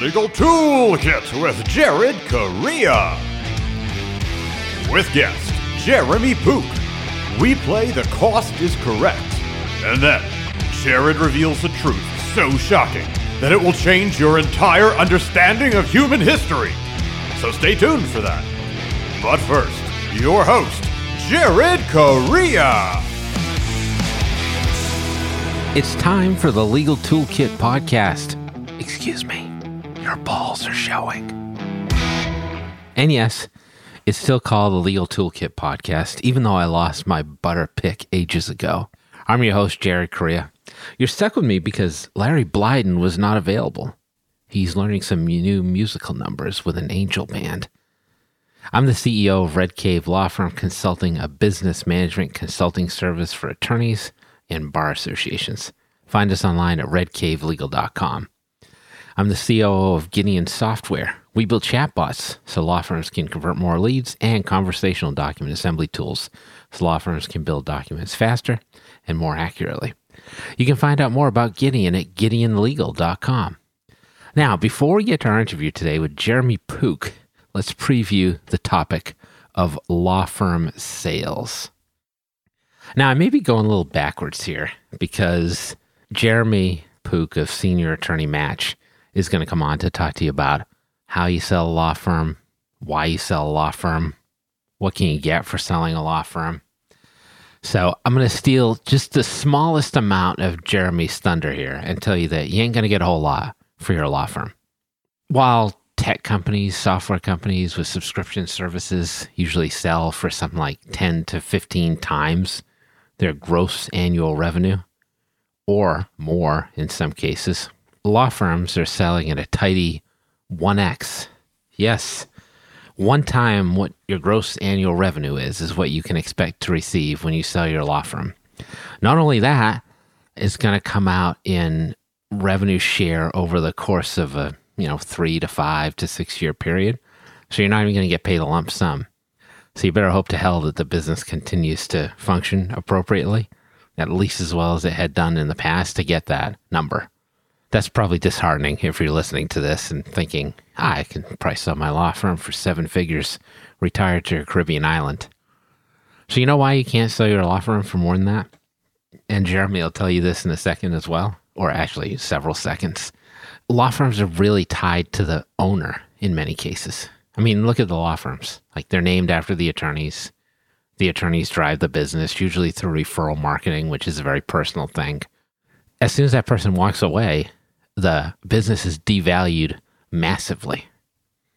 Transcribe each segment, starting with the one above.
Legal Toolkit with Jared Correia. With guest Jeremy Pook. We play The Cost is Correct. And then Jared reveals a truth so shocking that it will change your entire understanding of human history. So stay tuned for that. But first, your host, Jared Correia. It's time for the Legal Toolkit podcast. Excuse me, your balls are showing. And yes, it's still called the Legal Toolkit podcast, even though I lost my butter pick ages ago. I'm your host, Jared Correia. You're stuck with me because Larry Blyden was not available. He's learning some new musical numbers with an angel band. I'm the CEO of Red Cave Law Firm Consulting, a business management consulting service for attorneys and bar associations. Find us online at redcavelegal.com. I'm the COO of Gideon Software. We build chatbots so law firms can convert more leads and conversational document assembly tools so law firms can build documents faster and more accurately. You can find out more about Gideon at gideonlegal.com. Now, before we get to our interview today with Jeremy Pook, let's preview the topic of law firm sales. Now, I may be going a little backwards here because Jeremy Pook of Senior Attorney Match is going to come on to talk to you about how you sell a law firm, why you sell a law firm, what can you get for selling a law firm. So I'm going to steal just the smallest amount of Jeremy's thunder here and tell you that you ain't going to get a whole lot for your law firm. While tech companies, software companies with subscription services usually sell for something like 10 to 15 times their gross annual revenue, or more in some cases, law firms are selling at a tidy 1x. Yes, one time what your gross annual revenue is, is what you can expect to receive when you sell your law firm. Not only that, it's going to come out in revenue share over the course of a you know three to five to six year period. So you're not even going to get paid a lump sum. So you better hope to hell that the business continues to function appropriately, at least as well as it had done in the past to get that number. That's probably disheartening if you're listening to this and thinking, ah, I can probably sell my law firm for seven figures, retire to a Caribbean island. So you know why you can't sell your law firm for more than that? And Jeremy will tell you this in a second as well, or actually several seconds. Law firms are really tied to the owner in many cases. I mean, look at the law firms. Like they're named after the attorneys. The attorneys drive the business, usually through referral marketing, which is a very personal thing. As soon as that person walks away, the business is devalued massively.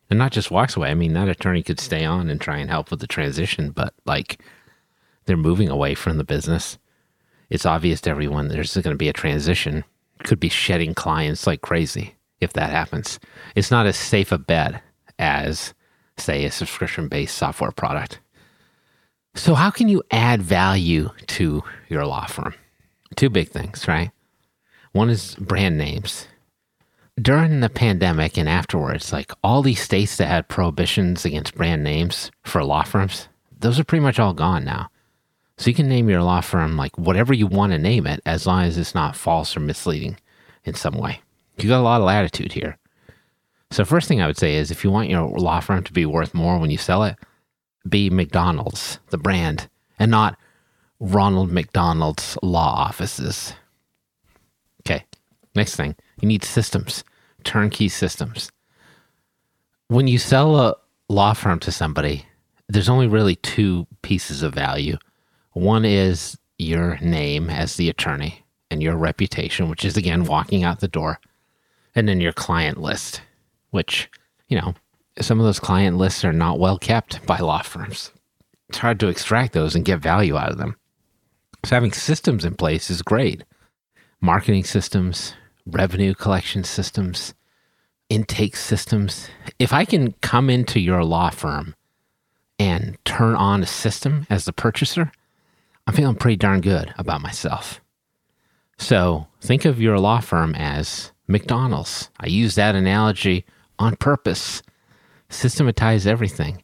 And not just walks away. I mean, that attorney could stay on and try and help with the transition, but like they're moving away from the business. It's obvious to everyone there's going to be a transition. Could be shedding clients like crazy if that happens. It's not as safe a bet as, say, a subscription based software product. So, how can you add value to your law firm? Two big things, right? One is brand names. During the pandemic and afterwards, like all these states that had prohibitions against brand names for law firms, those are pretty much all gone now. So you can name your law firm like whatever you want to name it as long as it's not false or misleading in some way. You got a lot of latitude here. So, first thing I would say is if you want your law firm to be worth more when you sell it, be McDonald's, the brand, and not Ronald McDonald's law offices. Okay, next thing you need systems, turnkey systems. When you sell a law firm to somebody, there's only really two pieces of value. One is your name as the attorney and your reputation, which is again walking out the door, and then your client list which, you know, some of those client lists are not well kept by law firms. It's hard to extract those and get value out of them. So having systems in place is great. Marketing systems, revenue collection systems, intake systems. If I can come into your law firm and turn on a system as the purchaser, I'm feeling pretty darn good about myself. So think of your law firm as McDonald's. I use that analogy on purpose. Systematize everything.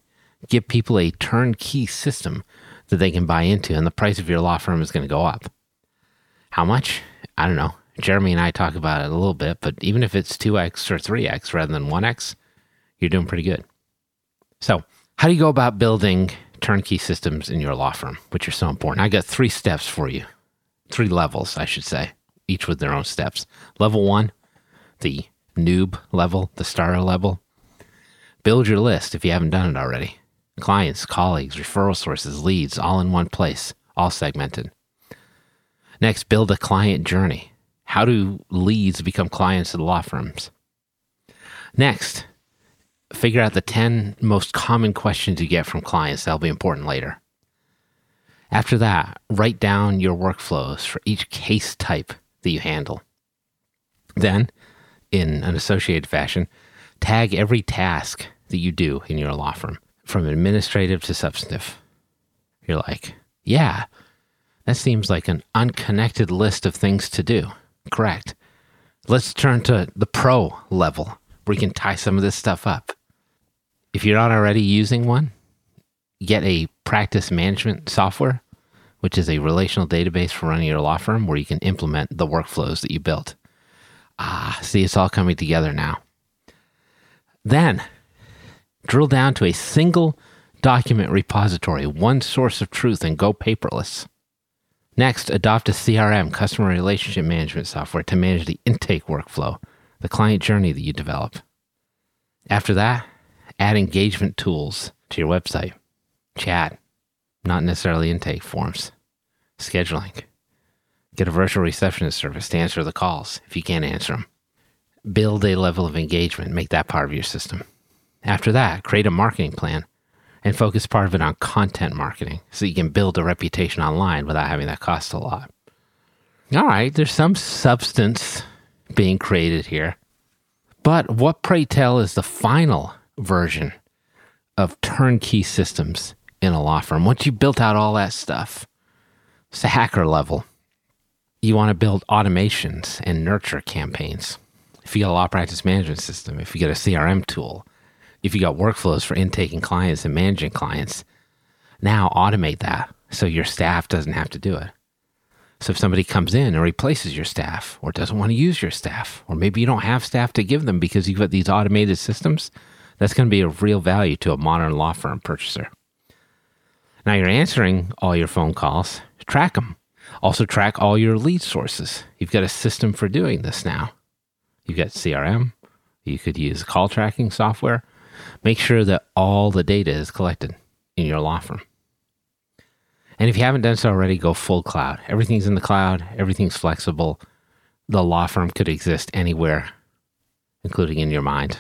Give people a turnkey system that they can buy into, and the price of your law firm is going to go up. How much? I don't know. Jeremy and I talk about it a little bit, but even if it's 2x or 3x rather than 1x, you're doing pretty good. So, how do you go about building turnkey systems in your law firm, which are so important? I got three steps for you, three levels, I should say, each with their own steps. Level one, the noob level, the starter level. Build your list if you haven't done it already. Clients, colleagues, referral sources, leads, all in one place, all segmented. Next, build a client journey. How do leads become clients of the law firms? Next, figure out the 10 most common questions you get from clients. That'll be important later. After that, write down your workflows for each case type that you handle. Then, in an associated fashion, tag every task that you do in your law firm, from administrative to substantive. You're like, yeah, that seems like an unconnected list of things to do. Correct. Let's turn to the pro level where you can tie some of this stuff up. If you're not already using one, get a practice management software, which is a relational database for running your law firm where you can implement the workflows that you built. Ah, see, it's all coming together now. Then drill down to a single document repository, one source of truth, and go paperless. Next, adopt a CRM, customer relationship management software, to manage the intake workflow, the client journey that you develop. After that, add engagement tools to your website, chat, not necessarily intake forms, scheduling. Get a virtual receptionist service to answer the calls if you can't answer them. Build a level of engagement, make that part of your system. After that, create a marketing plan and focus part of it on content marketing so you can build a reputation online without having that cost a lot. All right, there's some substance being created here. But what, pray tell, is the final version of turnkey systems in a law firm? Once you built out all that stuff, it's a hacker level. You want to build automations and nurture campaigns. If you got a law practice management system, if you get a CRM tool, if you got workflows for intaking clients and managing clients, now automate that so your staff doesn't have to do it. So if somebody comes in and replaces your staff or doesn't want to use your staff, or maybe you don't have staff to give them because you've got these automated systems, that's going to be of real value to a modern law firm purchaser. Now you're answering all your phone calls, track them. Also track all your lead sources. You've got a system for doing this now. You've got CRM. You could use call tracking software make sure that all the data is collected in your law firm. And if you haven't done so already, go full cloud. Everything's in the cloud, everything's flexible. The law firm could exist anywhere, including in your mind.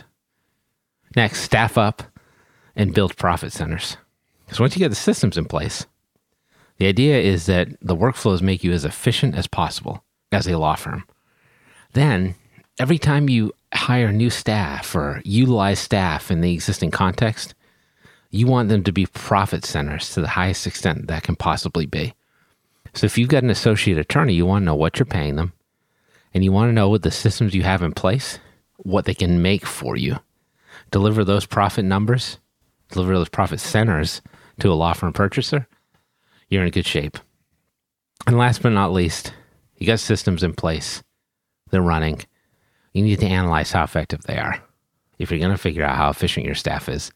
Next, staff up and build profit centers. Because once you get the systems in place, the idea is that the workflows make you as efficient as possible as a law firm. Then, every time you hire new staff or utilize staff in the existing context, you want them to be profit centers to the highest extent that can possibly be. So if you've got an associate attorney, you want to know what you're paying them and you want to know what the systems you have in place, what they can make for you. Deliver those profit numbers, deliver those profit centers to a law firm purchaser, you're in good shape. And last but not least, you got systems in place. They're running you need to analyze how effective they are. If you're going to figure out how efficient your staff is,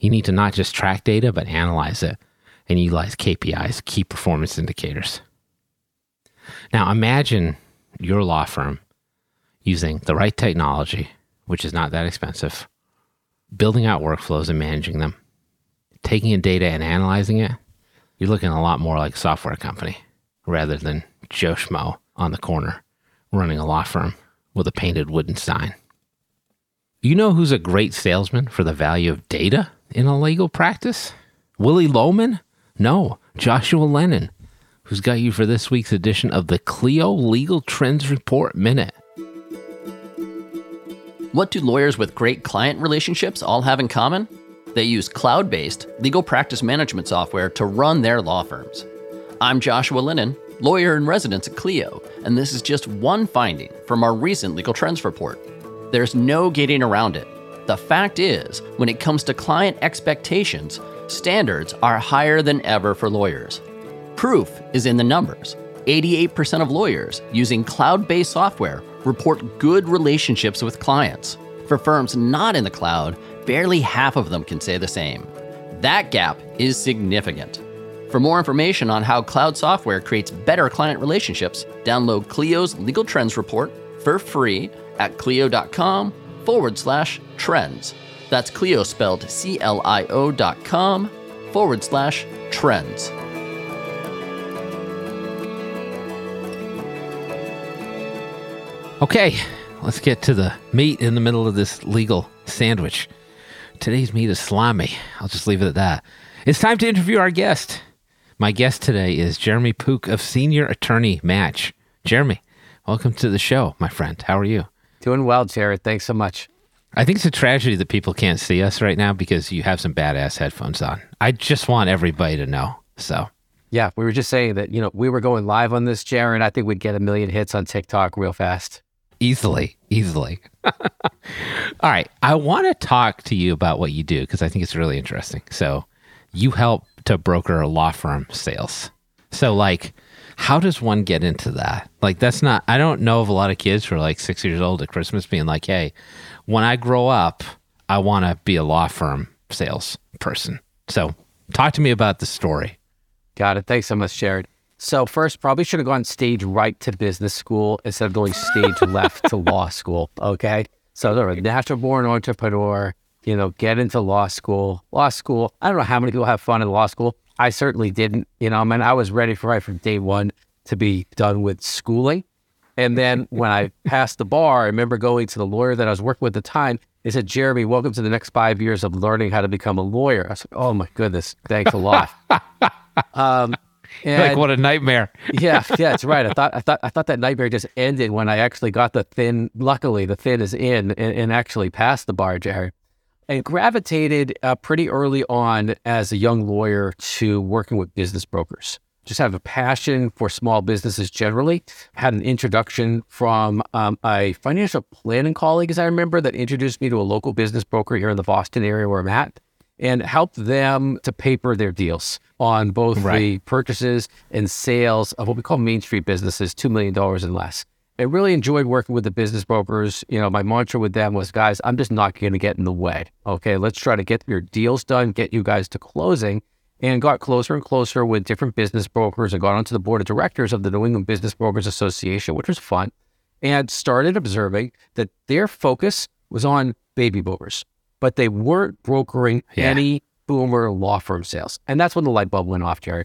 you need to not just track data, but analyze it and utilize KPIs, key performance indicators. Now, imagine your law firm using the right technology, which is not that expensive, building out workflows and managing them, taking in data and analyzing it. You're looking a lot more like a software company rather than Joe Schmo on the corner running a law firm with a painted wooden sign. You know who's a great salesman for the value of data in a legal practice? Willy Loman? No, Joshua Lenon, who's got you for this week's edition of the Clio Legal Trends Report Minute. What do lawyers with great client relationships all have in common? They use cloud based legal practice management software to run their law firms. I'm Joshua Lenon, lawyer in residence at Clio, and this is just one finding from our recent legal trends report. There's no getting around it. The fact is, when it comes to client expectations, standards are higher than ever for lawyers. Proof is in the numbers. 88% of lawyers using cloud based software report good relationships with clients. For firms not in the cloud, barely half of them can say the same. That gap is significant. For more information on how cloud software creates better client relationships, download Clio's Legal Trends Report for free at clio.com forward slash trends. That's Clio spelled C L I O dot com forward slash trends. Okay, let's get to the meat in the middle of this legal sandwich. Today's meat is slimy. I'll just leave it at that. It's time to interview our guest. My guest today is Jeremy Pook of Senior Attorney Match. Jeremy, welcome to the show, my friend. How are you? Doing well, Jared. Thanks so much. I think it's a tragedy that people can't see us right now because you have some badass headphones on. I just want everybody to know. So, Yeah, we were just saying that, you know, we were going live on this, Jared. I think we'd get a million hits on TikTok real fast. easily, easily. All right. I want to talk to you about what you do because I think it's really interesting. So, you help to broker law firm sales. So, like, how does one get into that? Like, that's not, I don't know of a lot of kids who are like six years old at Christmas being like, hey, when I grow up, I want to be a law firm sales person. So, talk to me about the story. Got it. Thanks so much, Jared. So first, probably should have gone stage right to business school instead of going stage left to law school. Okay. So they're a natural born entrepreneur, you know, get into law school. Law school, I don't know how many people have fun in law school. I certainly didn't. You know, I mean, I was ready for right from day one to be done with schooling. And then when I passed the bar, I remember going to the lawyer that I was working with at the time. They said, Jeremy, welcome to the next five years of learning how to become a lawyer. I said, Oh my goodness, thanks a lot. um, and, like, what a nightmare. yeah, yeah, that's right. I thought I thought I thought that nightmare just ended when I actually got the thin. Luckily, the thin is in and, and actually passed the bar, Jerry. And gravitated uh, pretty early on as a young lawyer to working with business brokers. Just have a passion for small businesses generally. Had an introduction from um, a financial planning colleague, as I remember, that introduced me to a local business broker here in the Boston area where I'm at and helped them to paper their deals on both Right. the purchases and sales of what we call Main Street businesses, $2 million and less. I really enjoyed working with the business brokers. You know, my mantra with them was, guys, I'm just not going to get in the way. Okay, let's try to get your deals done, get you guys to closing. And got closer and closer with different business brokers and got onto the board of directors of the New England Business Brokers Association, which was fun. And started observing that their focus was on baby boomers, but they weren't brokering Yeah. any boomer law firm sales. And that's when the light bulb went off, Jerry.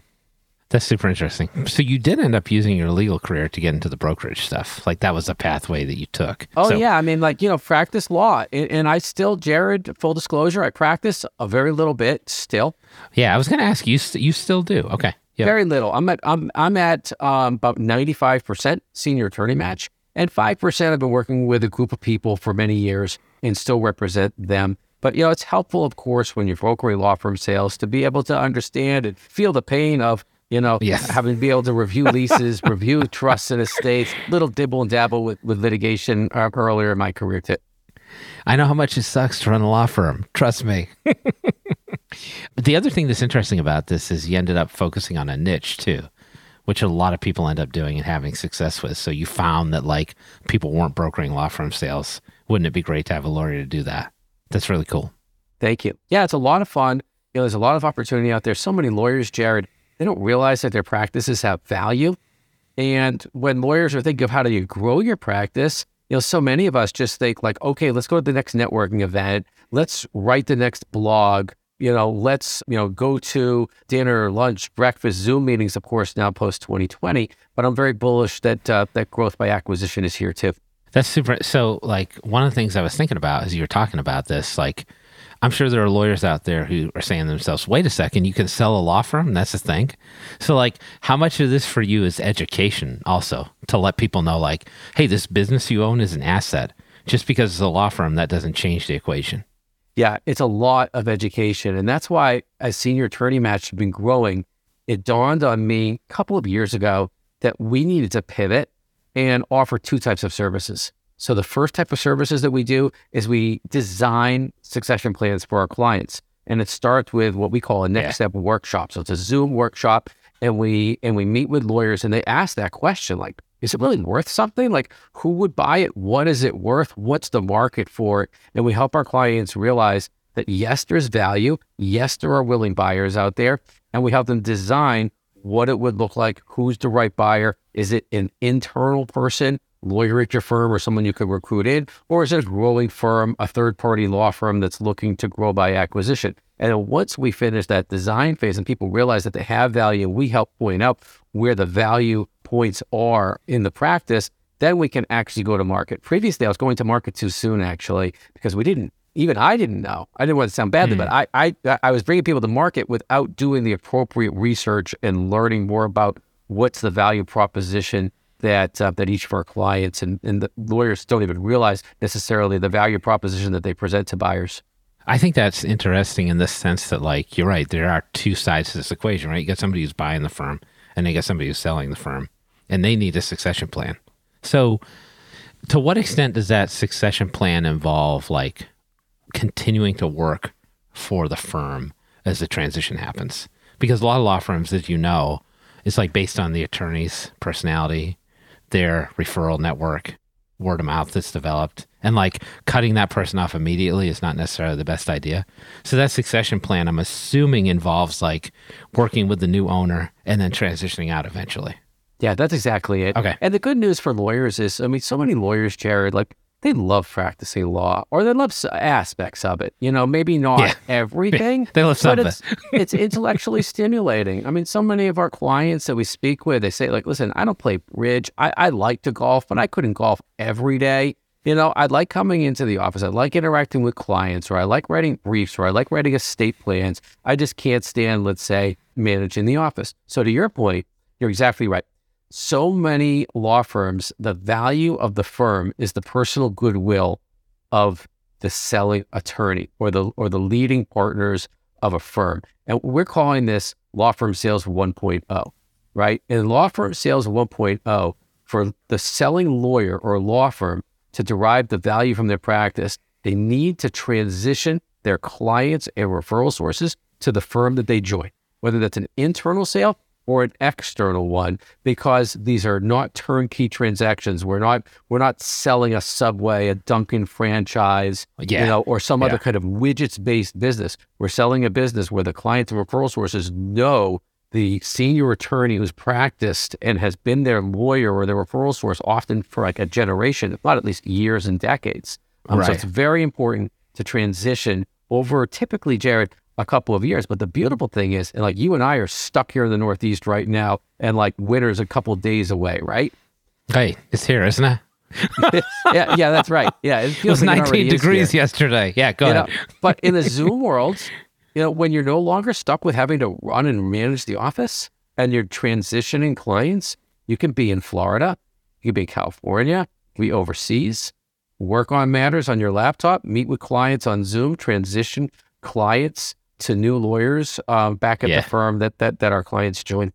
That's super interesting. So you did end up using your legal career to get into the brokerage stuff. Like that was a pathway that you took. Oh So- yeah, I mean, like you know, practice law, and, and I still, Jared. Full disclosure, I practice a very little bit still, Yeah, I was going to ask you. st- You still do? Okay. Yeah. very little. I'm at I'm I'm at um, about ninety five percent senior attorney match, and five percent I've been working with a group of people for many years and still represent them. But you know, it's helpful, of course, when you're brokering law firm sales to be able to understand and feel the pain of you know Yes. having to be able to review leases, review trusts and estates, little dibble and dabble with with litigation uh, earlier in my career too. I know how much it sucks to run a law firm. Trust me. but the other thing that's interesting about this is you ended up focusing on a niche too, which a lot of people end up doing and having success with. So you found that like people weren't brokering law firm sales. Wouldn't it be great to have a lawyer to do that? That's really cool. Thank you. Yeah, it's a lot of fun. You know, there's a lot of opportunity out there. So many lawyers, Jared, they don't realize that their practices have value. And when lawyers are thinking of how do you grow your practice, you know, so many of us just think like, okay, let's go to the next networking event. Let's write the next blog. You know, let's, you know, go to dinner, lunch, breakfast, Zoom meetings, of course, now post 2020. But I'm very bullish that uh, that growth by acquisition is here too. That's super. So, like, one of the things I was thinking about as you were talking about this, like, I'm sure there are lawyers out there who are saying to themselves, wait a second, you can sell a law firm? That's a thing. So, like, how much of this for you is education also to let people know, like, hey, this business you own is an asset. Just because it's a law firm, that doesn't change the equation. Yeah, it's a lot of education. And that's why, as senior attorney match has been growing, it dawned on me a couple of years ago that we needed to pivot and offer two types of services. So, the first type of services that we do is we design succession plans for our clients. And it starts with what we call a next Yeah. step workshop. So, it's a Zoom workshop. and we and we meet with lawyers and they ask that question like is it really worth something like who would buy it what is it worth what's the market for it and we help our clients realize that yes there's value yes there are willing buyers out there and we help them design what it would look like who's the right buyer is it an internal person lawyer at your firm or someone you could recruit in or is it a growing firm a third party law firm that's looking to grow by acquisition and once we finish that design phase and people realize that they have value, we help point out where the value points are in the practice, then we can actually go to market. Previously, I was going to market too soon, actually, because we didn't, even I didn't know. I didn't want to sound badly, mm. but I, I, I was bringing people to market without doing the appropriate research and learning more about what's the value proposition that uh, that each of our clients and, and the lawyers don't even realize necessarily the value proposition that they present to buyers. I think that's interesting in the sense that, like, you're right, there are two sides to this equation, right? You got somebody who's buying the firm, and you got somebody who's selling the firm, and they need a succession plan. So, to what extent does that succession plan involve, like, continuing to work for the firm as the transition happens? Because a lot of law firms, as you know, it's like based on the attorney's personality, their referral network, word of mouth that's developed and like cutting that person off immediately is not necessarily the best idea. So that succession plan, I'm assuming, involves like working with the new owner and then transitioning out eventually. Yeah, that's exactly it. Okay. And the good news for lawyers is, I mean, so many lawyers, Jared, like they love practicing law or they love aspects of it. You know, maybe not yeah. everything. they love some it's, it's intellectually stimulating. I mean, so many of our clients that we speak with, they say, like, listen, I don't play bridge. I, I like to golf, but I couldn't golf every day. You know, I like coming into the office. I like interacting with clients, or I like writing briefs, or I like writing estate plans. I just can't stand, let's say, managing the office. So, to your point, you're exactly right so many law firms, the value of the firm is the personal goodwill of the selling attorney or the or the leading partners of a firm. And we're calling this law firm sales 1.0, right? In law firm sales 1.0, for the selling lawyer or law firm to derive the value from their practice, they need to transition their clients and referral sources to the firm that they join, whether that's an internal sale or an external one because these are not turnkey transactions. We're not we're not selling a Subway, a Dunkin' franchise, yeah. you know, or some yeah. other kind of widgets based business. We're selling a business where the clients and referral sources know the senior attorney who's practiced and has been their lawyer or their referral source often for like a generation, if not at least years and decades. Um, right. So it's very important to transition over typically, Jared, a couple of years. But the beautiful thing is, and like you and I are stuck here in the Northeast right now, and like winter's a couple days away, right? Hey, it's here, isn't it? yeah, yeah, that's right. Yeah, it, it was like 19 degrees yesterday. Yeah, go you ahead. Know, but in the Zoom world, you know, when you're no longer stuck with having to run and manage the office and you're transitioning clients, you can be in Florida, you can be in California, be overseas, work on matters on your laptop, meet with clients on Zoom, transition clients to new lawyers um, back at yeah. the firm that, that that our clients join.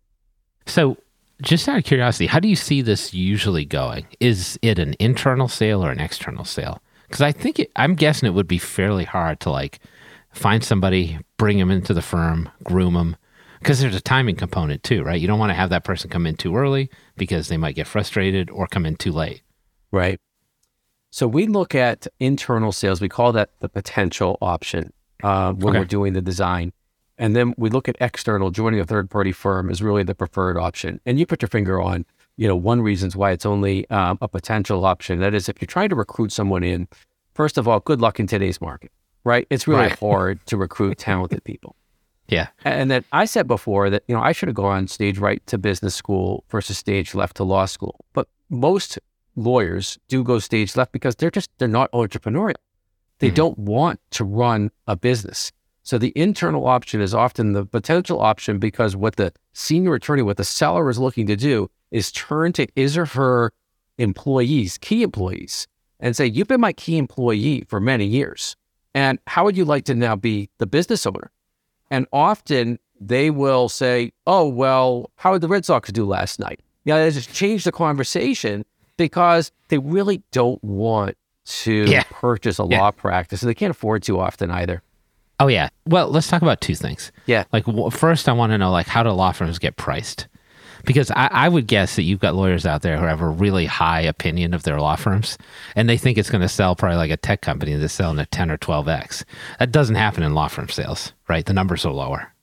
So, just out of curiosity, how do you see this usually going? Is it an internal sale or an external sale? Because I think it, I'm guessing it would be fairly hard to like find somebody, bring them into the firm, groom them. Because there's a timing component too, right? You don't want to have that person come in too early because they might get frustrated or come in too late. Right. So we look at internal sales. We call that the potential option uh, when okay. we're doing the design. And then we look at external, joining a third party firm is really the preferred option. And you put your finger on, you know, one reasons why it's only um, a potential option. That is, if you're trying to recruit someone in, first of all, good luck in today's market, right? It's really right. hard to recruit talented people. Yeah. And that I said before that, you know, I should have gone stage right to business school versus stage left to law school. But most lawyers do go stage left because they're just, they're not entrepreneurial. They mm-hmm. don't want to run a business. So the internal option is often the potential option because what the senior attorney, what the seller is looking to do is turn to his or her employees, key employees, and say, You've been my key employee for many years. And how would you like to now be the business owner? And often they will say, Oh, well, how did the Red Sox do last night? Yeah, they just change the conversation because they really don't want to yeah. purchase a yeah. law practice. And they can't afford to often either. Oh yeah. Well, let's talk about two things. Yeah. Like w- first, I want to know like how do law firms get priced? Because I, I would guess that you've got lawyers out there who have a really high opinion of their law firms, and they think it's going to sell probably like a tech company that's selling a ten or twelve x. That doesn't happen in law firm sales, right? The numbers are lower.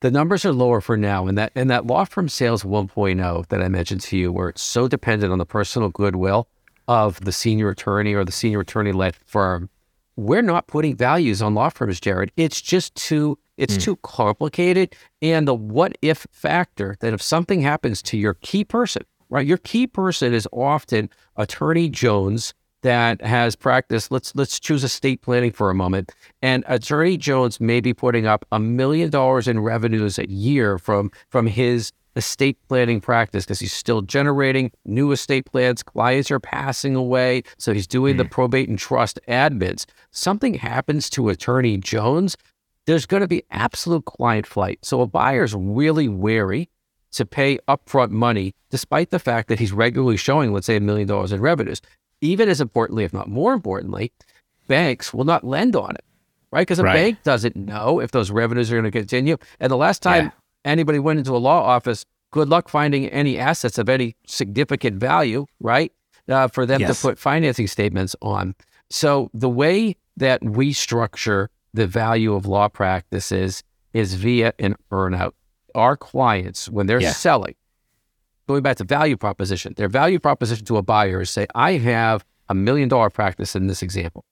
The numbers are lower for now, and that and that law firm sales 1.0 that I mentioned to you, where it's so dependent on the personal goodwill of the senior attorney or the senior attorney led firm. We're not putting values on law firms, Jared. It's just too it's hmm. too complicated. And the what if factor that if something happens to your key person, right? Your key person is often Attorney Jones that has practiced. Let's let's choose estate planning for a moment. And Attorney Jones may be putting up a million dollars in revenues a year from from his estate planning practice because he's still generating new estate plans. Clients are passing away, so he's doing the hmm. probate and trust admins. Something happens to Attorney Jones, there's going to be absolute client flight. So a buyer's really wary to pay upfront money, despite the fact that he's regularly showing, let's say, a million dollars in revenues. Even as importantly, if not more importantly, banks will not lend on it, right? Because a Right. bank doesn't know if those revenues are going to continue. And the last time Yeah. Anybody went into a law office, good luck finding any assets of any significant value, right? Uh, for them Yes. to put financing statements on. So the way that we structure the value of law practices is via an earnout. Our clients, when they're Yeah. selling, going back to value proposition, their value proposition to a buyer is say, I have a million dollar practice in this example.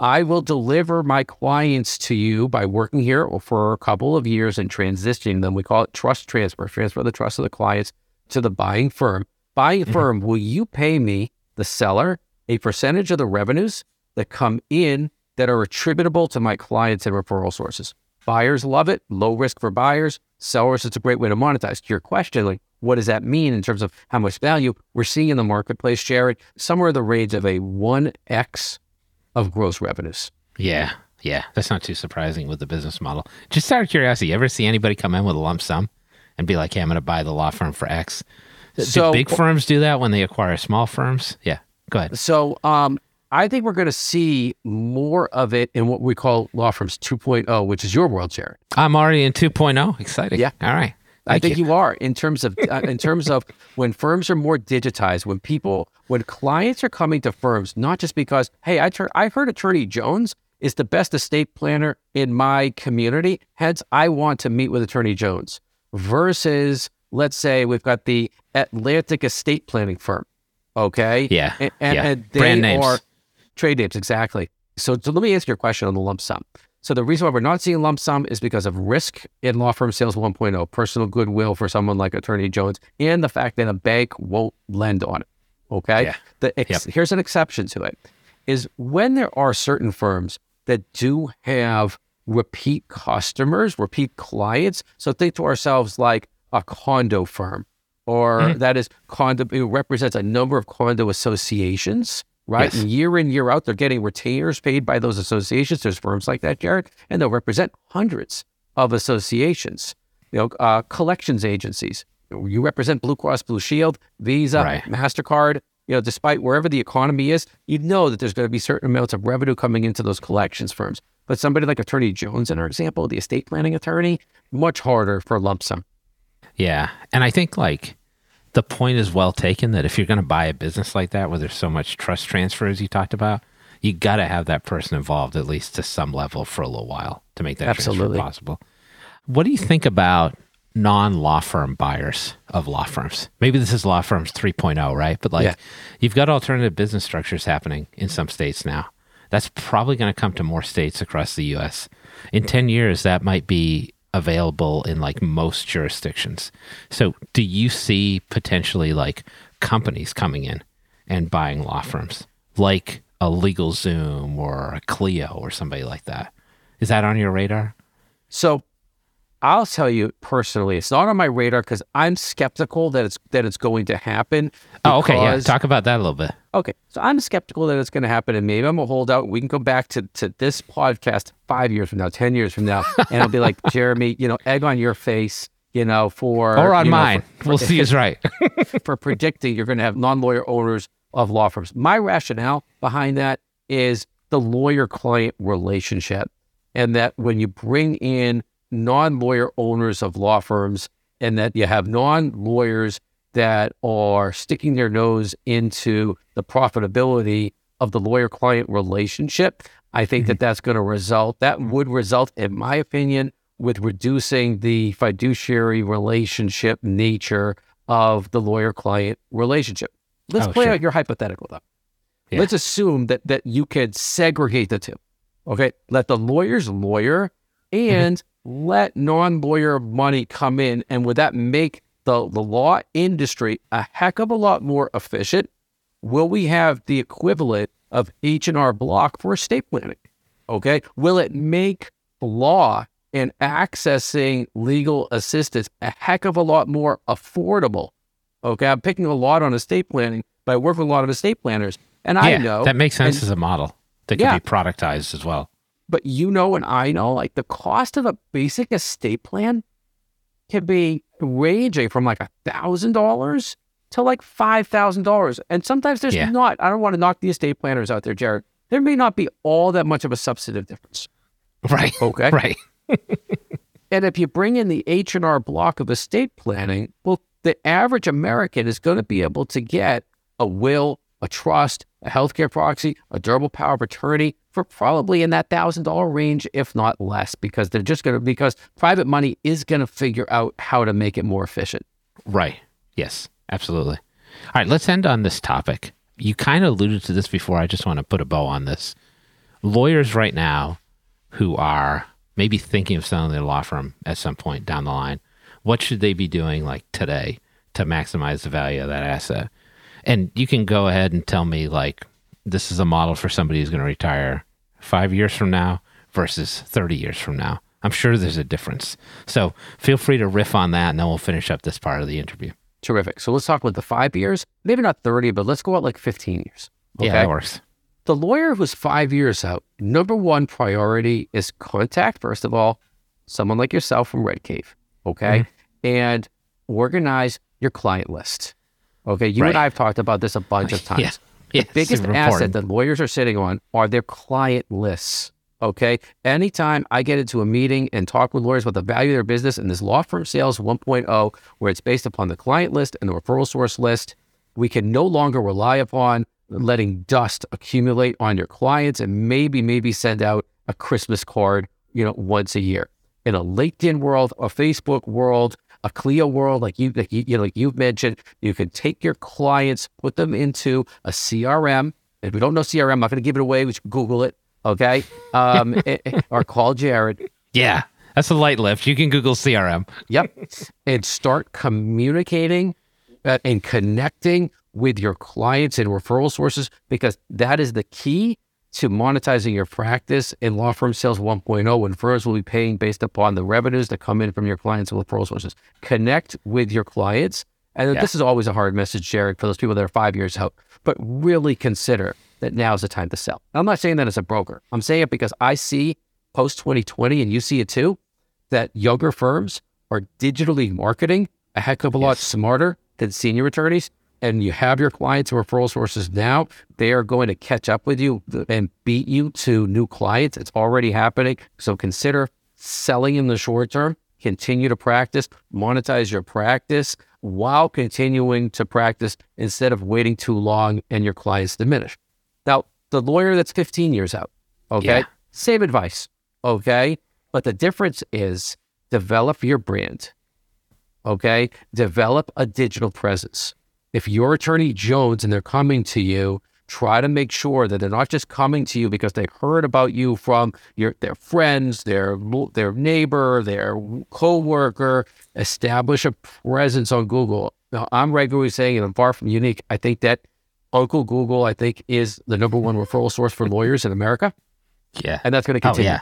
I will deliver my clients to you by working here for a couple of years and transitioning them. We call it trust transfer, transfer the trust of the clients to the buying firm. Buying mm-hmm. firm, will you pay me, the seller, a percentage of the revenues that come in that are attributable to my clients and referral sources? Buyers love it, low risk for buyers. Sellers, it's a great way to monetize. To your question, like, what does that mean in terms of how much value we're seeing in the marketplace, Jared? Somewhere in the range of a 1x of gross revenues. Yeah, yeah. That's not too surprising with the business model. Just out of curiosity, you ever see anybody come in with a lump sum and be like, "Hey, I'm going to buy the law firm for X"? Do So- big firms do that when they acquire small firms? Yeah. Go ahead. So um, I think we're going to see more of it in what we call law firms 2.0, which is your world, Jared. I'm already in 2.0. Exciting. Yeah. All right. I Thank think you. you. are in terms of uh, in terms of when firms are more digitized, when people, when clients are coming to firms, not just because, hey, I tur- I heard Attorney Jones is the best estate planner in my community, hence I want to meet with Attorney Jones. Versus, let's say we've got the Atlantic Estate Planning firm, okay? Yeah, and, and, yeah. and they Brand names. are trade names exactly. So, so let me answer your question on the lump sum. So the reason why we're not seeing lump sum is because of risk in law firm sales 1.0, personal goodwill for someone like Attorney Jones, and the fact that a bank won't lend on it. Okay. Yeah. The ex- Here's an exception to it: is when there are certain firms that do have repeat customers, repeat clients. So think to ourselves like a condo firm, or mm-hmm. that is condo it represents a number of condo associations right? Yes. And year in, year out, they're getting retainers paid by those associations. There's firms like that, Jared, and they'll represent hundreds of associations. You know, uh, collections agencies. You represent Blue Cross Blue Shield, Visa, Right. Mastercard. You know, despite wherever the economy is, you know that there's going to be certain amounts of revenue coming into those collections firms. But somebody like Attorney Jones, in our example, the estate planning attorney, much harder for lump sum. Yeah. And I think like the point is well taken that if you're going to buy a business like that where there's so much trust transfer as you talked about, you got to have that person involved at least to some level for a little while to make that Absolutely. transfer possible. What do you think about non law firm buyers of law firms? Maybe this is law firms 3.0, right? But like Yeah. you've got alternative business structures happening in some states now. That's probably going to come to more states across the US. In 10 years, that might be available in like most jurisdictions. So, do you see potentially like companies coming in and buying law firms like a LegalZoom or a Clio or somebody like that? Is that on your radar? So I'll tell you personally, it's not on my radar because I'm skeptical that it's that it's going to happen. Oh, okay. Yeah. because- Talk about that a little bit. Okay, so I'm skeptical that it's going to happen, and maybe I'm a holdout. We can go back to, to this podcast five years from now, ten years from now, and I'll be like, Jeremy, you know, egg on your face, you know, for Or on you know, mine. for, we'll see who's right. for predicting you're going to have non-lawyer owners of law firms. My rationale behind that is the lawyer-client relationship. and that when you bring in non lawyer owners of law firms and that you have non lawyers that are sticking their nose into the profitability of the lawyer client relationship, I think that that's going to result, that would result, in my opinion, with reducing the fiduciary relationship nature of the lawyer client relationship. Let's Oh, play sure. out your hypothetical though. Yeah. Let's assume that that you could segregate the two. Okay. Let the lawyers lawyer Mm-hmm. and let non-lawyer money come in. And would that make the, the law industry a heck of a lot more efficient? Will we have the equivalent of H and R block for estate planning? Okay. Will it make law and accessing legal assistance a heck of a lot more affordable? Okay. I'm picking a lot on estate planning, but I work with a lot of estate planners. And I know that makes sense and- as a model that can Yeah. be productized as well. But you know and I know, like the cost of a basic estate plan can be ranging from like a thousand dollars to like five thousand dollars. And sometimes there's Yeah. not. I don't want to knock the estate planners out there, Jared. There may not be all that much of a substantive difference. Right. Okay. Right. And if you bring in the H and R block of estate planning, well, the average American is going to be able to get a will, a trust, a healthcare proxy, a durable power of attorney for probably in that thousand dollar range, if not less, because they're just going to because private money is going to figure out how to make it more efficient. Right. Yes, absolutely. All right, let's end on this topic. You kind of alluded to this before. I just want to put a bow on this. Lawyers right now who are maybe thinking of selling their law firm at some point down the line, what should they be doing like today to maximize the value of that asset? And you can go ahead and tell me like this is a model for somebody who's going to retire 5 years from now versus 30 years from now. I'm sure there's a difference. So, feel free to riff on that and then we'll finish up this part of the interview. Terrific. So let's talk about the five years, maybe not 30, but let's go out like 15 years. Yeah, that works. The lawyer who's five years out, number one priority is contact, first of all, someone like yourself from Red Cave, okay? Mm-hmm. And organize your client list. Okay. You and I have talked about this a bunch of times. Yeah. Yeah, The biggest asset that lawyers are sitting on are their client lists. Okay. Anytime I get into a meeting and talk with lawyers about the value of their business and this law firm sales 1.0, where it's based upon the client list and the referral source list, we can no longer rely upon letting dust accumulate on your clients and maybe, maybe send out a Christmas card, you know, once a year. In a LinkedIn world, a Facebook world, a Clio world, like you, like you, you know, like you've mentioned, you can take your clients, put them into a CRM. If we don't know CRM, I'm not going to give it away. We should Google it, okay? Um, eh, eh, or call Jared. Yeah, that's a light lift. You can Google CRM. Yep, and start communicating uh, and connecting with your clients and referral sources because that is the key to monetizing your practice in law firm sales 1.0 when firms will be paying based upon the revenues that come in from your clients and referral sources. Connect with your clients. And Yeah. this is always a hard message, Jared, for those people that are five years out, but really consider that now is the time to sell. I'm not saying that as a broker. I'm saying it because I see post 2020, and you see it too, that younger firms are digitally marketing a heck of a lot smarter than senior attorneys. And you have your clients and referral sources now, they are going to catch up with you and beat you to new clients. It's already happening. So consider selling in the short term, continue to practice, monetize your practice while continuing to practice instead of waiting too long and your clients diminish. Now, the lawyer that's 15 years out, okay, Yeah. same advice, okay? But the difference is develop your brand, okay? Develop a digital presence. If you're Attorney Jones and they're coming to you, try to make sure that they're not just coming to you because they heard about you from your their friends, their their neighbor, their coworker. Establish a presence on Google. Now, I'm regularly saying, and I'm far from unique. I think that Uncle Google, I think, is the number one referral source for lawyers in America, Yeah. and that's going to Oh, continue yeah.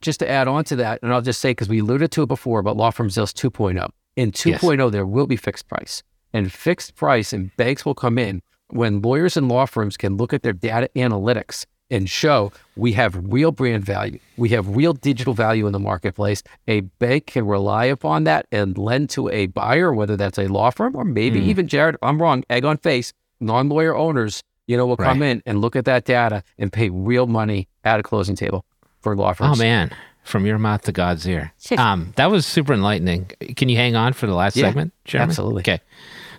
just to add on to that, and I'll just say because we alluded to it before about law firm sales 2.0. In 2.0, there will be fixed price, and fixed price and banks will come in when lawyers and law firms can look at their data analytics and show we have real brand value, we have real digital value in the marketplace. A bank can rely upon that and lend to a buyer, whether that's a law firm or maybe even Jared. I'm wrong. Egg on face. Non-lawyer owners, you know, will come in and look at that data and pay real money at a closing table. for law firms. Oh firms. man, from your mouth to God's ear. Um, that was super enlightening. Can you hang on for the last Yeah, segment, Jeremy? absolutely. Okay.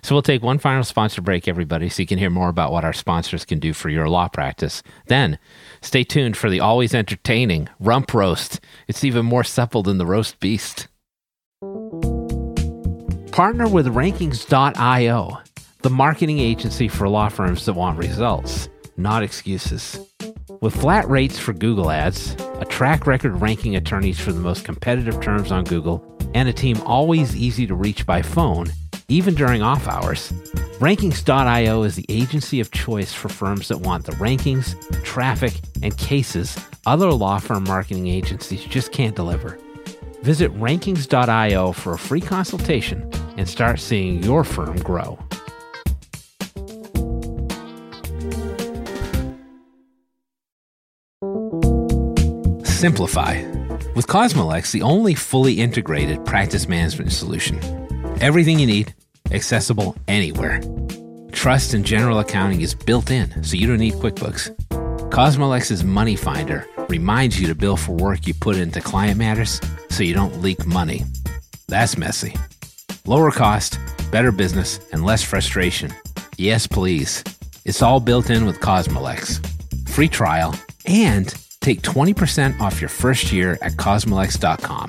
So we'll take one final sponsor break, everybody, so you can hear more about what our sponsors can do for your law practice. Then, stay tuned for the always entertaining rump roast. It's even more supple than the roast beast. Partner with Rankings.io, the marketing agency for law firms that want results, not excuses. With flat rates for Google ads, a track record ranking attorneys for the most competitive terms on Google, and a team always easy to reach by phone, even during off hours, Rankings.io is the agency of choice for firms that want the rankings, traffic, and cases other law firm marketing agencies just can't deliver. Visit Rankings.io for a free consultation and start seeing your firm grow. Simplify. With Cosmolex, the only fully integrated practice management solution. Everything you need, accessible anywhere. Trust and general accounting is built in, so you don't need QuickBooks. Cosmolex's Money Finder reminds you to bill for work you put into client matters so you don't leak money. That's messy. Lower cost, better business, and less frustration. Yes, please. It's all built in with Cosmolex. Free trial and take 20% off your first year at cosmolex.com.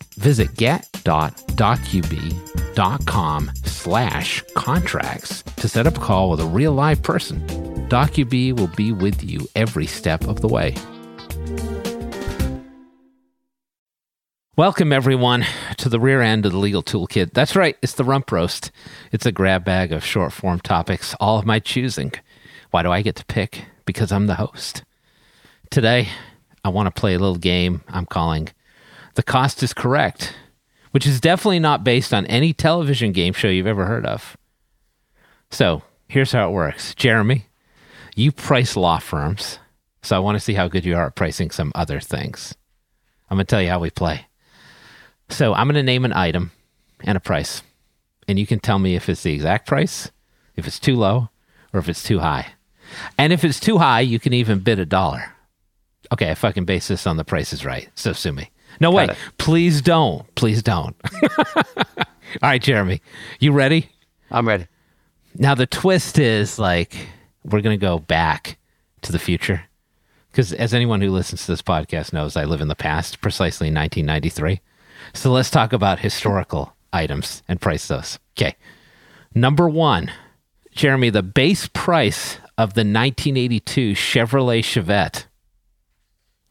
Visit get.docubee.com slash contracts to set up a call with a real live person. Docubee will be with you every step of the way. Welcome, everyone, to the rear end of the legal toolkit. That's right, it's the rump roast. It's a grab bag of short form topics, all of my choosing. Why do I get to pick? Because I'm the host. Today, I want to play a little game I'm calling The Cost is Correct, which is definitely not based on any television game show you've ever heard of. So, here's how it works Jeremy, you price law firms, so I want to see how good you are at pricing some other things. I'm going to tell you how we play. So I'm going to name an item and a price, and you can tell me if it's the exact price, if it's too low, or if it's too high. And if it's too high, you can even bid a dollar. Okay, I fucking base this on the price is right, so sue me. No, wait, it. please don't. Please don't. All right, Jeremy, you ready? I'm ready. Now the twist is like we're going to go back to the future because as anyone who listens to this podcast knows, I live in the past, precisely 1993. So let's talk about historical items and price those. Okay, number one, Jeremy, the base price of the 1982 Chevrolet Chevette.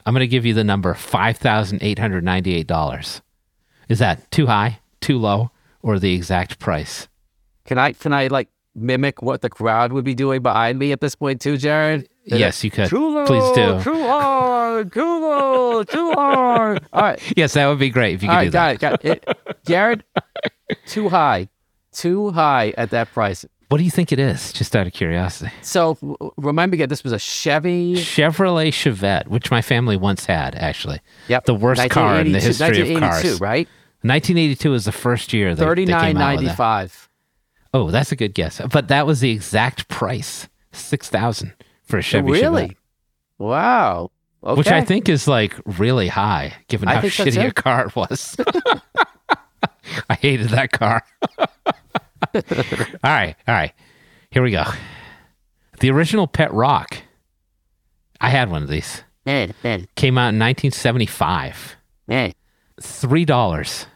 I'm going to give you the number $5,898. Is that too high, too low, or the exact price? Can I can I like mimic what the crowd would be doing behind me at this point too, Jared? Yes, you could. Too low, Please do. Too hard, too low, too hard. All right, Yes, that would be great if you could all do right, that. got it, got. It- Jared, too high, too high at that price. What do you think it is? Just out of curiosity. So remind me again, this was a Chevy. Chevrolet Chevette, which my family once had, actually. Yep, The worst car in the history of cars. 1982, right? 1982 was the first year they, they Thirty came nine out with that. five. Oh, that's a good guess. But that was the exact price. 6000 for a Chevy Really? Chevette. Wow. Okay. Which I think is like really high given I how shitty a car it was. I hated that car. all right, all right. Here we go. The original Pet Rock. I had one of these. Man, man, Came out in 1975. man. Three dollars.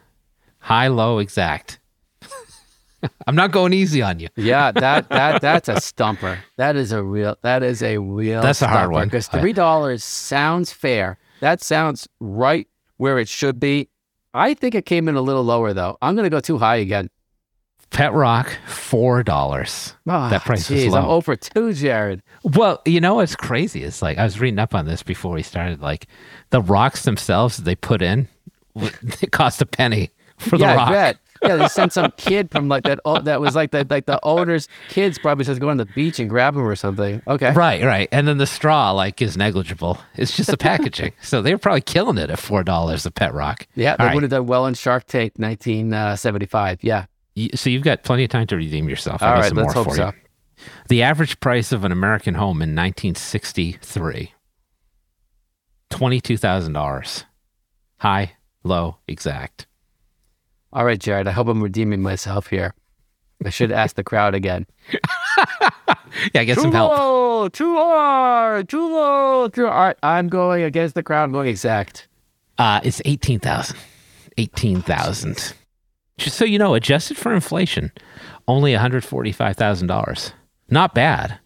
High, low, exact. I'm not going easy on you. Yeah, that that that's a stumper. That is a real. That is a real. That's a hard one. because three dollars sounds fair. That sounds right where it should be. I think it came in a little lower though. I'm gonna go too high again. Pet rock, four dollars. Oh, that price geez, is I'm over two, Jared. Well, you know what's crazy? It's like I was reading up on this before we started. Like the rocks themselves that they put in, it cost a penny for the yeah, rock. I bet. Yeah, they sent some kid from like that. Oh, that was like the like the owner's kids probably just go on the beach and grab them or something. Okay. Right, right. And then the straw like is negligible. It's just the packaging. so they were probably killing it at four dollars a pet rock. Yeah, they All right. would have done well in Shark Tank 1975. Uh, yeah. So you've got plenty of time to redeem yourself. I All right, some let's more hope for so. you. The average price of an American home in 1963, twenty-two thousand dollars. High, low, exact. All right, Jared. I hope I'm redeeming myself here. I should ask the crowd again. Yeah, get Too some help. low, too hard, too low. Too... All right, I'm going against the crowd. I'm going exact. Uh, it's 18,000. 18,000. Just so you know, adjusted for inflation, only $145,000. Not bad.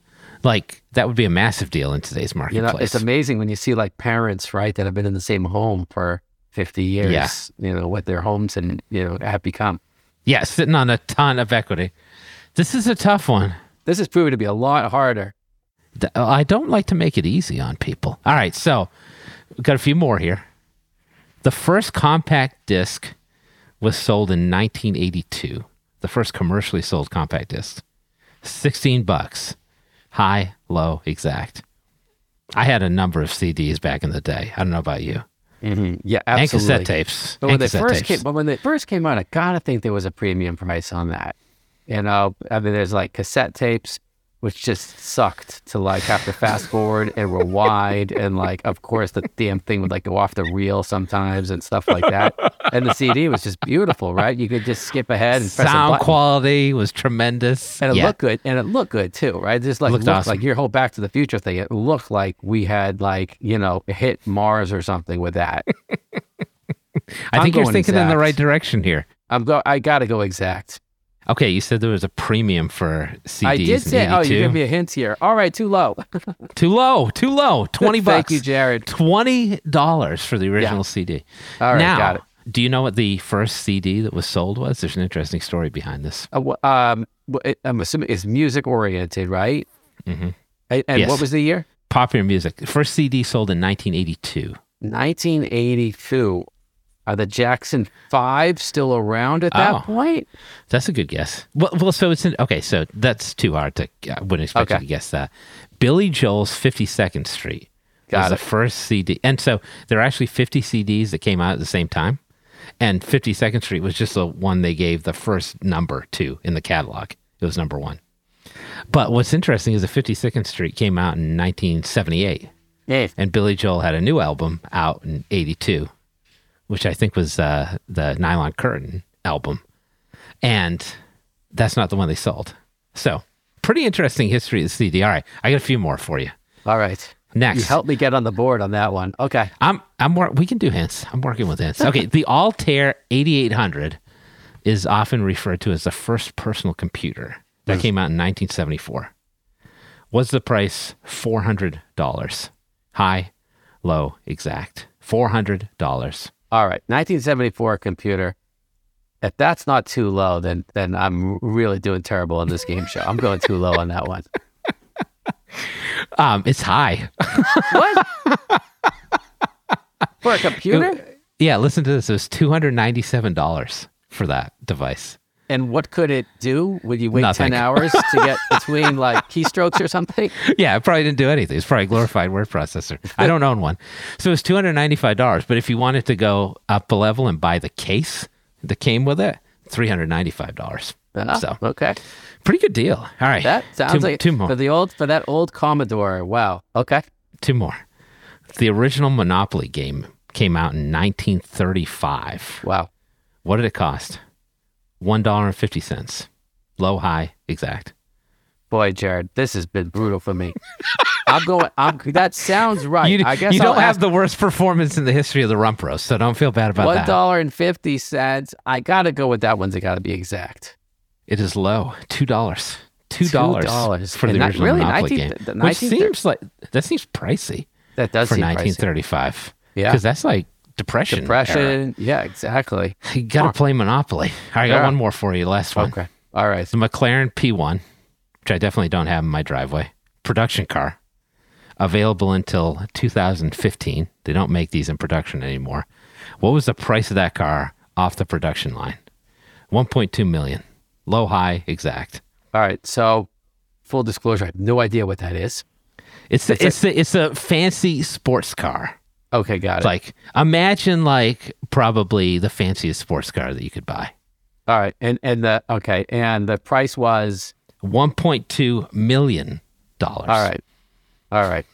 Like, that would be a massive deal in today's You marketplace. know, it's amazing when you see like parents, right, that have been in the same home for 50 years. Yeah. You know what their homes and you know have become. yeah, sitting on a ton of equity. This is a tough one. This is proving to be a lot harder. I don't like to make it easy on people. All right, so we've got a few more here. The first compact disc was sold in 1982. The first commercially sold compact disc. 16 bucks. High, low, exact. I had a number of CDs back in the day. I don't know about you. Mm-hmm. Yeah, And absolutely. cassette tapes. But when and they first tapes. came, but when they first came out, I gotta think there was a premium price on that. You know, I mean, there's like cassette tapes, which just sucked to like have to fast forward and rewind, and like, of course, the damn thing would like go off the reel sometimes and stuff like that. And the CD was just beautiful, right? You could just skip ahead and press Sound quality was tremendous. And it yeah. looked good, and it looked good too, right? Just like Looked looked awesome. like your whole Back to the Future thing. It looked like we had like you know hit Mars or something with that. I think you're thinking in the right direction here. I'm go. I gotta go exact. Okay, you said there was a premium for CDs. I did say. Oh, you give me a hint here. All right, too low. Too low. Too low. Twenty bucks. Thank you, Jared. Twenty dollars for the original CD. All right, now, got it. do you know what the first CD that was sold was? There's an interesting story behind this. Uh, um, I'm assuming it's music oriented, right? Mhm. And, and Yes. what was the year? Popular music. The first CD sold in 1982. 1982. Are the Jackson Five still around at that Oh. point? That's a good guess. Well, well, so it's in, okay. So that's too hard to. I wouldn't expect you to guess that. Billy Joel's 52nd Street Got was it. the first CD, and so there are actually 50 CDs that came out at the same time, and 52nd Street was just the one they gave the first number to in the catalog. It was number one. But what's interesting is the 52nd Street came out in 1978, Yeah. and Billy Joel had a new album out in 82, which I think was uh, the Nylon Curtain album. And that's not the one they sold. So, pretty interesting history of the CD. All right, I got a few more for you. All right. Next. You helped me get on the board on that one. Okay. I'm I'm wor- we can do hints. I'm working with hints. Okay, the Altair 8800 is often referred to as the first personal computer that came out in 1974. Was the price $400? High, low, exact. $400. All right. 1974 computer. If that's not too low, then then I'm really doing terrible on this game show. I'm going too low on that one. Um, it's high. What? For a computer? yeah, listen to this. It was $297 for that device. And what could it do? Would you wait Nothing. 10 hours to get between like keystrokes or something? Yeah, it probably didn't do anything. It's probably a glorified word processor. I don't own one. So it's $295. But if you wanted to go up a level and buy the case that came with it, $395. Ah, So okay. pretty good deal. All right. That sounds two, like two more. for the old for that old Commodore. Wow. Okay. two more. The original Monopoly game came out in 1935. Wow. What did it cost? $1.50. Low, high, exact. Boy, Jared, this has been brutal for me. I'm going. I'm. That sounds right. You, I guess you I'll don't have ask the worst performance in the history of the rump roast, so don't feel bad about one that. dollar and fifty cents. I gotta go with that one's got to be exact. It is low. Two dollars. Two dollars for the And original really? Monopoly 19 game, the which seems like that seems pricey That does for seem pricey. 1935. Yeah. because that's like depression. era. Depression. Yeah, exactly. You got to play Monopoly. All right, I got one more for you. Last one. Okay. All right. It's a McLaren P1, which I definitely don't have in my driveway. Production car, available until 2015. They don't make these in production anymore. What was the price of that car off the production line? 1.2 million. Low, high, exact. All right. So, full disclosure, I have no idea what that is. It's the, It's a- the, it's a fancy sports car. Okay, got it. like imagine like probably the fanciest sports car that you could buy. All right. And and the okay, and the price was 1.2 million dollars. all right. All right.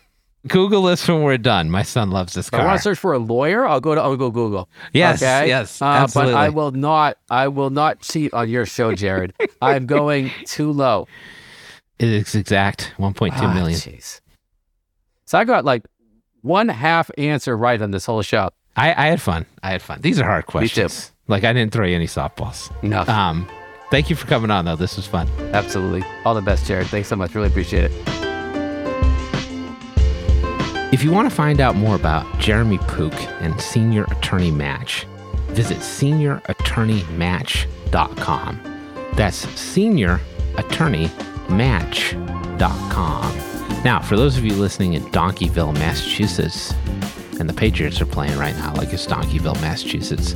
Google this when we're done. My son loves this car. I want to search for a lawyer, I'll go to I'll go Google. Yes, Okay? yes, Uh, but I will not I will not cheat on your show, Jared. I'm going too low. It is exact 1.2 Ah, million. Jeez. So I got like one half answer right on this whole show. I, I had fun. I had fun. These are hard too. questions. Like I didn't throw you any softballs. No, Um, thank you for coming on though. This was fun. absolutely. All the best, Jared. Thanks so much. Really appreciate it. If you want to find out more about Jeremy Pook and Senior Attorney Match, visit seniorattorneymatch.com. That's seniorattorneymatch.com. Now, for those of you listening in Donkeyville, Massachusetts, and the Patriots are playing right now, like it's Donkeyville, Massachusetts,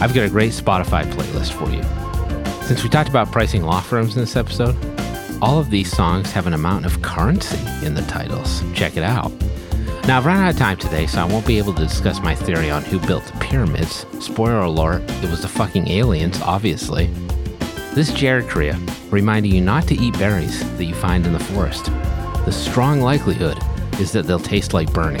I've got a great Spotify playlist for you. Since we talked about pricing law firms in this episode, all of these songs have an amount of currency in the titles. Check it out. Now, I've run out of time today, so I won't be able to discuss my theory on who built the pyramids. Spoiler alert, it was the fucking aliens, obviously. This is Jared Correia, reminding you not to eat berries that you find in the forest. The strong likelihood is that they'll taste like burning.